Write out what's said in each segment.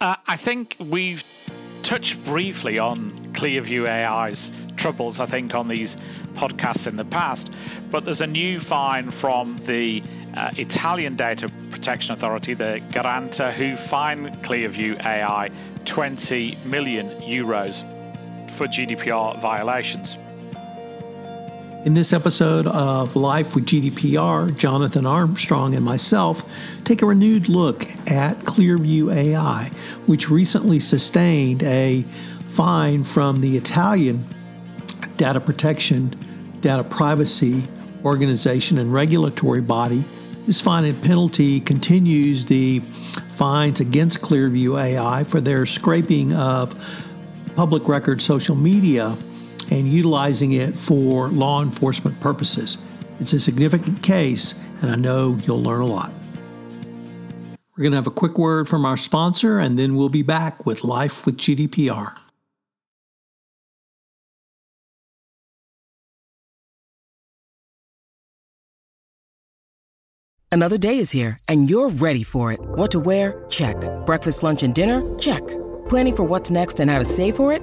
Uh, I think we've touched briefly on Clearview AI's troubles, I think, on these podcasts in the past, but there's a new fine from the uh, Italian Data Protection Authority, the Garante, who fined Clearview AI 20 million euros for GDPR violations. In this episode of Life with GDPR, Jonathan Armstrong and myself take a renewed look at Clearview AI, which recently sustained a fine from the Italian Data Protection, Data Privacy Organization and regulatory body. This fine and penalty continues the fines against Clearview AI for their scraping of public record social media and utilizing it for law enforcement purposes. It's a significant case, and I know you'll learn a lot. We're going to have a quick word from our sponsor, and then we'll be back with Life with GDPR. Another day is here, and you're ready for it. What to wear? Check. Breakfast, lunch, and dinner? Check. Planning for what's next and how to save for it?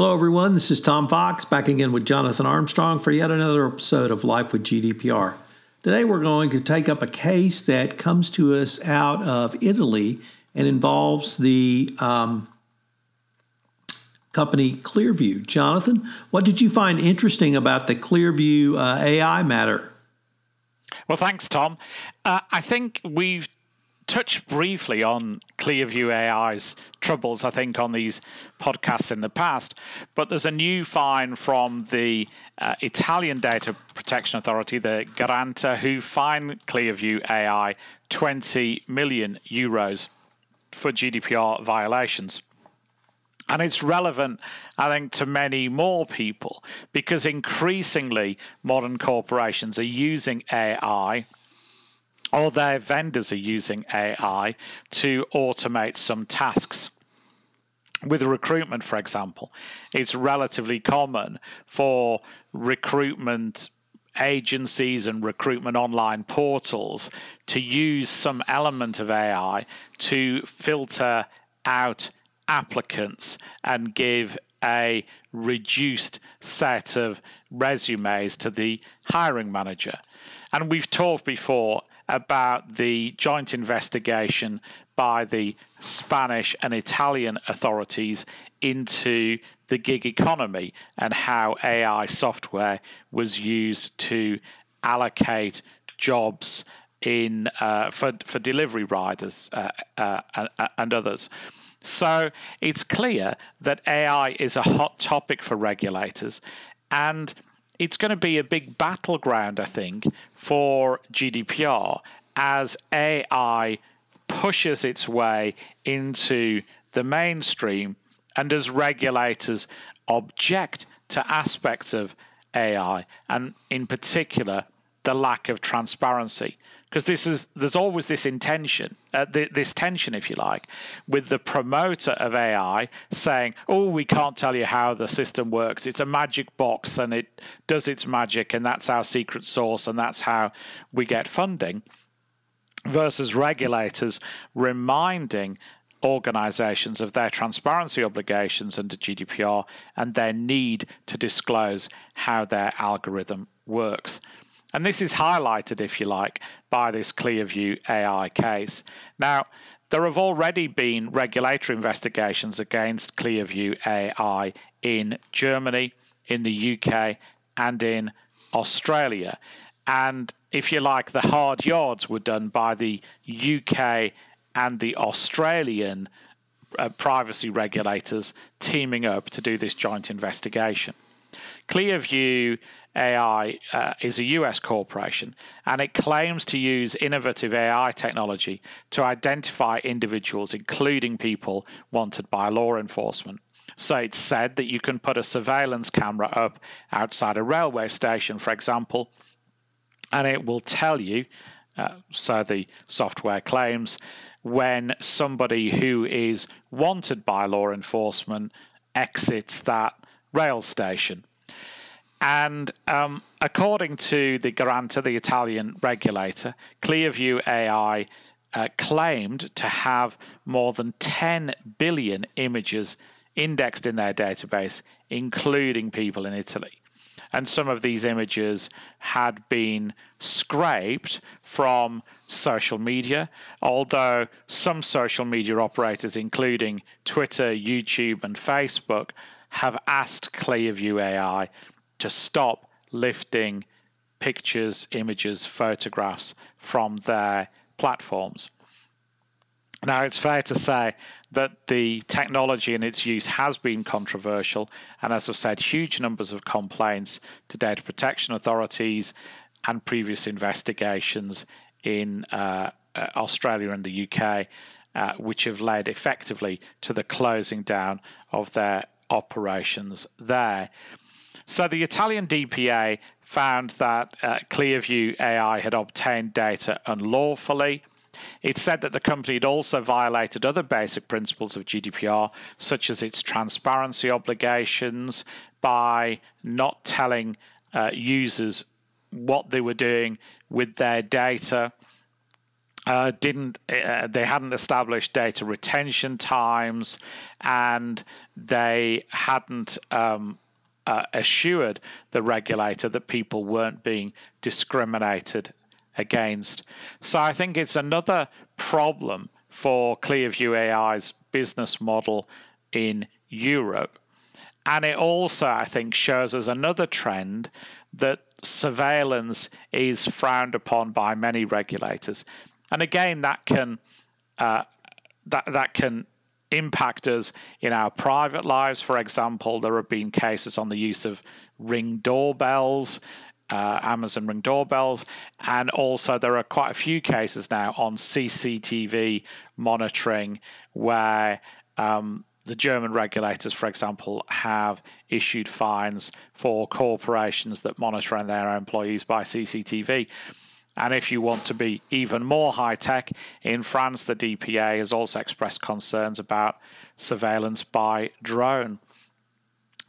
Hello, everyone. This is Tom Fox back again with Jonathan Armstrong for yet another episode of Life with GDPR. Today, we're going to take up a case that comes to us out of Italy and involves the um, company Clearview. Jonathan, what did you find interesting about the Clearview uh, AI matter? Well, thanks, Tom. Uh, I think we've touched briefly on Clearview AI's troubles, I think, on these podcasts in the past. But there's a new fine from the uh, Italian Data Protection Authority, the Garante, who fined Clearview AI 20 million euros for GDPR violations. And it's relevant, I think, to many more people because increasingly modern corporations are using AI or their vendors are using AI to automate some tasks. With recruitment, for example, it's relatively common for recruitment agencies and recruitment online portals to use some element of AI to filter out applicants and give a reduced set of resumes to the hiring manager. And we've talked before about the joint investigation by the Spanish and Italian authorities into the gig economy and how AI software was used to allocate jobs in uh, for for delivery riders uh, uh, and others. So it's clear that AI is a hot topic for regulators, and it's going to be a big battleground, I think, for GDPR as AI pushes its way into the mainstream and as regulators object to aspects of AI and in particular the lack of transparency because this is there's always this intention uh, th- this tension if you like with the promoter of AI saying oh we can't tell you how the system works it's a magic box and it does its magic and that's our secret source, and that's how we get funding versus regulators reminding organizations of their transparency obligations under GDPR and their need to disclose how their algorithm works. And this is highlighted, if you like, by this Clearview AI case. Now, there have already been regulatory investigations against Clearview AI in Germany, in the UK, and in Australia. And if you like, the hard yards were done by the UK and the Australian uh, privacy regulators teaming up to do this joint investigation. Clearview AI uh, is a US corporation and it claims to use innovative AI technology to identify individuals, including people wanted by law enforcement. So it's said that you can put a surveillance camera up outside a railway station, for example, and it will tell you, uh, so the software claims, when somebody who is wanted by law enforcement exits that rail station. And um, according to the Garante, the Italian regulator, Clearview AI uh, claimed to have more than 10 billion images indexed in their database, including people in Italy. And some of these images had been scraped from social media, although some social media operators, including Twitter, YouTube, and Facebook, have asked Clearview AI to stop lifting pictures, images, photographs from their platforms. Now, it's fair to say that the technology and its use has been controversial, and as I've said, huge numbers of complaints to data protection authorities and previous investigations in uh, Australia and the UK, uh, which have led effectively to the closing down of their operations there. So the Italian DPA found that uh, Clearview AI had obtained data unlawfully. It said that the company had also violated other basic principles of GDPR, such as its transparency obligations, by not telling uh, users what they were doing with their data. Uh, didn't uh, they hadn't established data retention times, and they hadn't um, uh, assured the regulator that people weren't being discriminated against. So I think it's another problem for Clearview AI's business model in Europe. And it also, I think, shows us another trend that surveillance is frowned upon by many regulators. And again, that can uh, that that can impact us in our private lives. For example, there have been cases on the use of ring doorbells. Uh, Amazon Ring doorbells, and also there are quite a few cases now on CCTV monitoring where um, the German regulators, for example, have issued fines for corporations that monitor their employees by CCTV. And if you want to be even more high tech, in France, the DPA has also expressed concerns about surveillance by drone.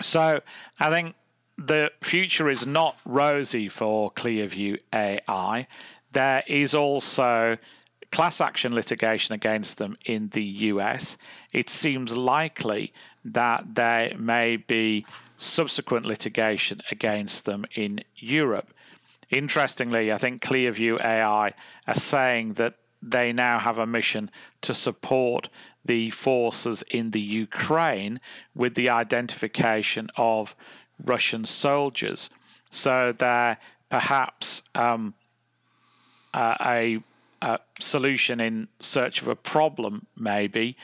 So I think the future is not rosy for Clearview AI. There is also class action litigation against them in the US. It seems likely that there may be subsequent litigation against them in Europe. Interestingly, I think Clearview AI are saying that they now have a mission to support the forces in the Ukraine with the identification of Russian soldiers. So they're perhaps um, uh, a, a solution in search of a problem, maybe,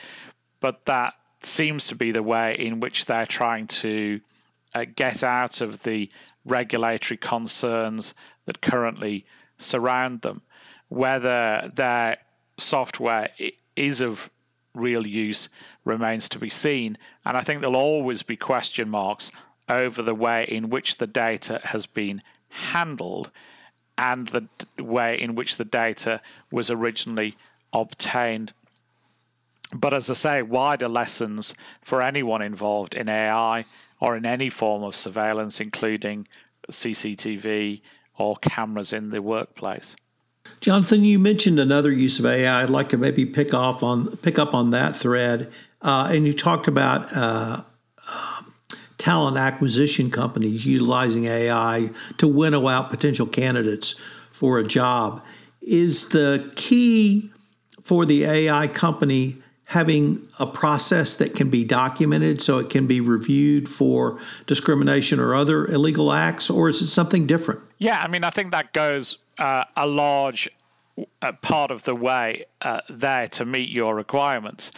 but that seems to be the way in which they're trying to uh, get out of the regulatory concerns that currently surround them. Whether their software is of real use remains to be seen. And I think there'll always be question marks over the way in which the data has been handled and the way in which the data was originally obtained. But as I say, wider lessons for anyone involved in AI or in any form of surveillance, including CCTV or cameras in the workplace. Jonathan, you mentioned another use of AI. I'd like to maybe pick off on pick up on that thread, uh, and you talked about uh, um, talent acquisition companies utilizing AI to winnow out potential candidates for a job. Is the key for the AI company having a process that can be documented so it can be reviewed for discrimination or other illegal acts, or is it something different? Yeah, I mean, I think that goes uh, a large uh, part of the way uh, there to meet your requirements.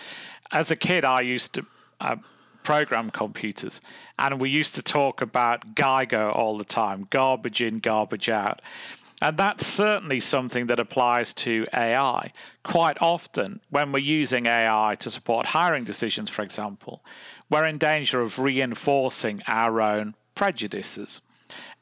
As a kid, I used to uh, program computers, and we used to talk about GIGO all the time garbage in, garbage out. And that's certainly something that applies to AI. Quite often, when we're using AI to support hiring decisions, for example, we're in danger of reinforcing our own prejudices.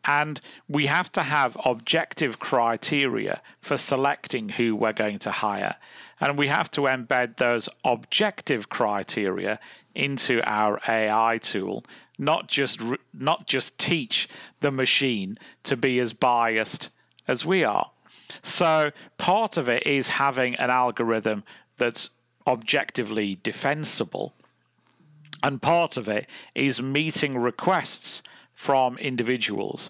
And we have to have objective criteria for selecting who we're going to hire. And we have to embed those objective criteria into our AI tool, not just not just teach the machine to be as biased as we are. So part of it is having an algorithm that's objectively defensible. And part of it is meeting requests from individuals.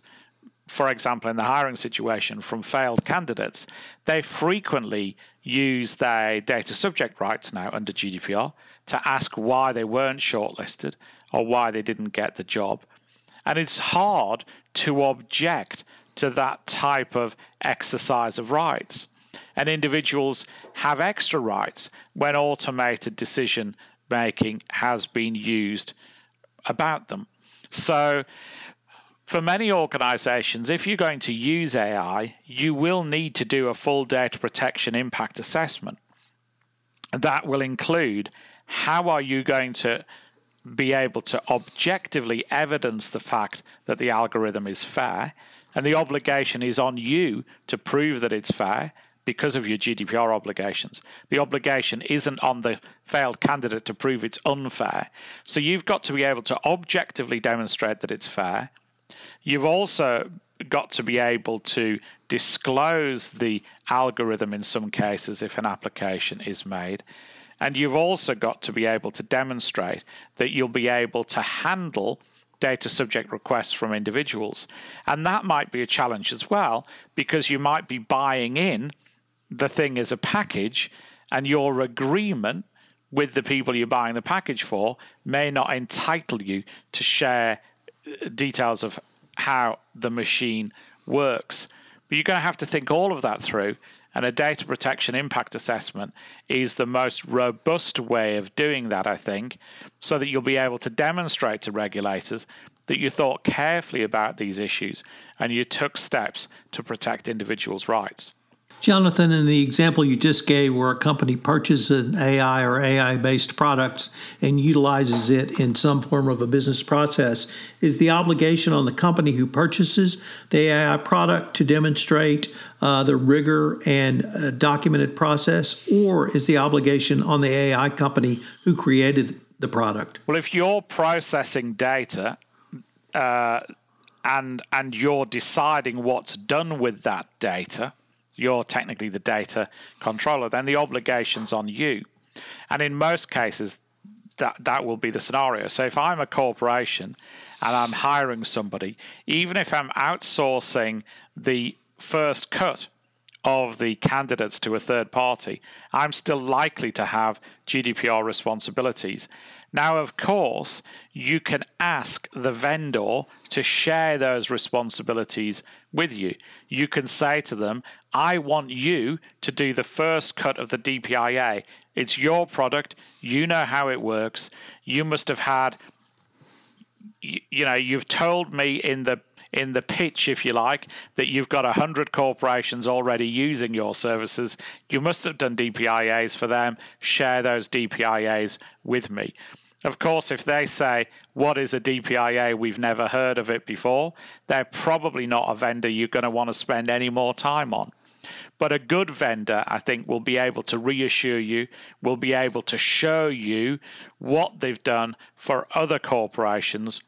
For example, in the hiring situation from failed candidates, they frequently use their data subject rights now under GDPR to ask why they weren't shortlisted or why they didn't get the job. And it's hard to object to that type of exercise of rights. And individuals have extra rights when automated decision making has been used about them. So, for many organizations, if you're going to use AI, you will need to do a full data protection impact assessment. That will include how are you going to be able to objectively evidence the fact that the algorithm is fair? And the obligation is on you to prove that it's fair because of your GDPR obligations. The obligation isn't on the failed candidate to prove it's unfair. So you've got to be able to objectively demonstrate that it's fair. You've also got to be able to disclose the algorithm in some cases if an application is made. And you've also got to be able to demonstrate that you'll be able to handle data subject requests from individuals. And that might be a challenge as well, because you might be buying in the thing as a package, and your agreement with the people you're buying the package for may not entitle you to share uh, details of how the machine works. But you're going to have to think all of that through and a data protection impact assessment is the most robust way of doing that, I think, so that you'll be able to demonstrate to regulators that you thought carefully about these issues and you took steps to protect individuals' rights. Jonathan, in the example you just gave, where a company purchases an AI or AI based products and utilizes it in some form of a business process, is the obligation on the company who purchases the AI product to demonstrate uh, the rigor and uh, documented process, or is the obligation on the AI company who created the product? Well, if you're processing data, uh, and and you're deciding what's done with that data, you're technically the data controller, then the obligation's on you. And in most cases, that, that will be the scenario. So if I'm a corporation and I'm hiring somebody, even if I'm outsourcing the first cut of the candidates to a third party, I'm still likely to have GDPR responsibilities. Now, of course, you can ask the vendor to share those responsibilities with you. You can say to them, I want you to do the first cut of the DPIA. It's your product. You know how it works. You must have had, you know, you've told me in the in the pitch, if you like, that you've got 100 corporations already using your services. You must have done DPIAs for them. Share those DPIAs with me. Of course, if they say, What is a DPIA? We've never heard of it before, they're probably not a vendor you're going to want to spend any more time on. But a good vendor, I think, will be able to reassure you, will be able to show you what they've done for other corporations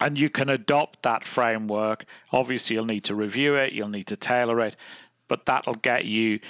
and you can adopt that framework. Obviously, you'll need to review it, you'll need to tailor it, but that'll get you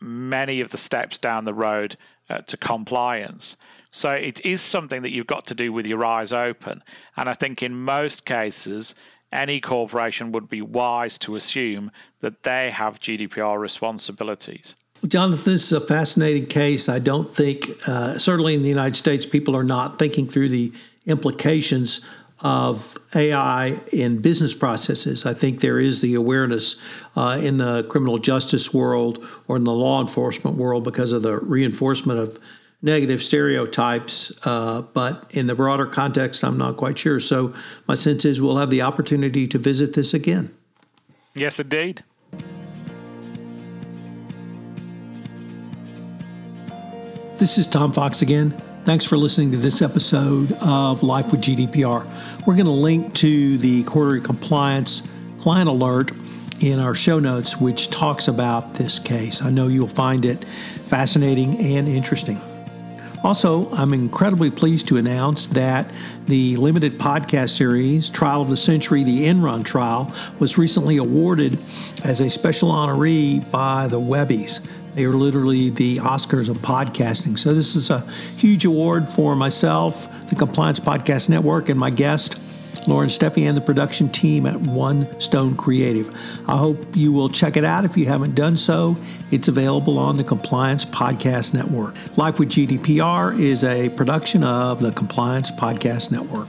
many of the steps down the road uh, to compliance. So it is something that you've got to do with your eyes open. And I think in most cases, any corporation would be wise to assume that they have GDPR responsibilities. Jonathan, this is a fascinating case. I don't think, uh, certainly in the United States, people are not thinking through the implications of AI in business processes. I think there is the awareness uh, in the criminal justice world or in the law enforcement world because of the reinforcement of negative stereotypes. Uh, but in the broader context, I'm not quite sure. So my sense is we'll have the opportunity to visit this again. Yes, indeed. This is Tom Fox again. Thanks for listening to this episode of Life with GDPR. We're going to link to the quarterly compliance client alert in our show notes, which talks about this case. I know you'll find it fascinating and interesting. Also, I'm incredibly pleased to announce that the limited podcast series, Trial of the Century, the Enron Trial, was recently awarded as a special honoree by the Webbies. They are literally the Oscars of podcasting. So, this is a huge award for myself, the Compliance Podcast Network, and my guest, Loren Steffy, and the production team at One Stone Creative. I hope you will check it out if you haven't done so. It's available on the Compliance Podcast Network. Life with GDPR is a production of the Compliance Podcast Network.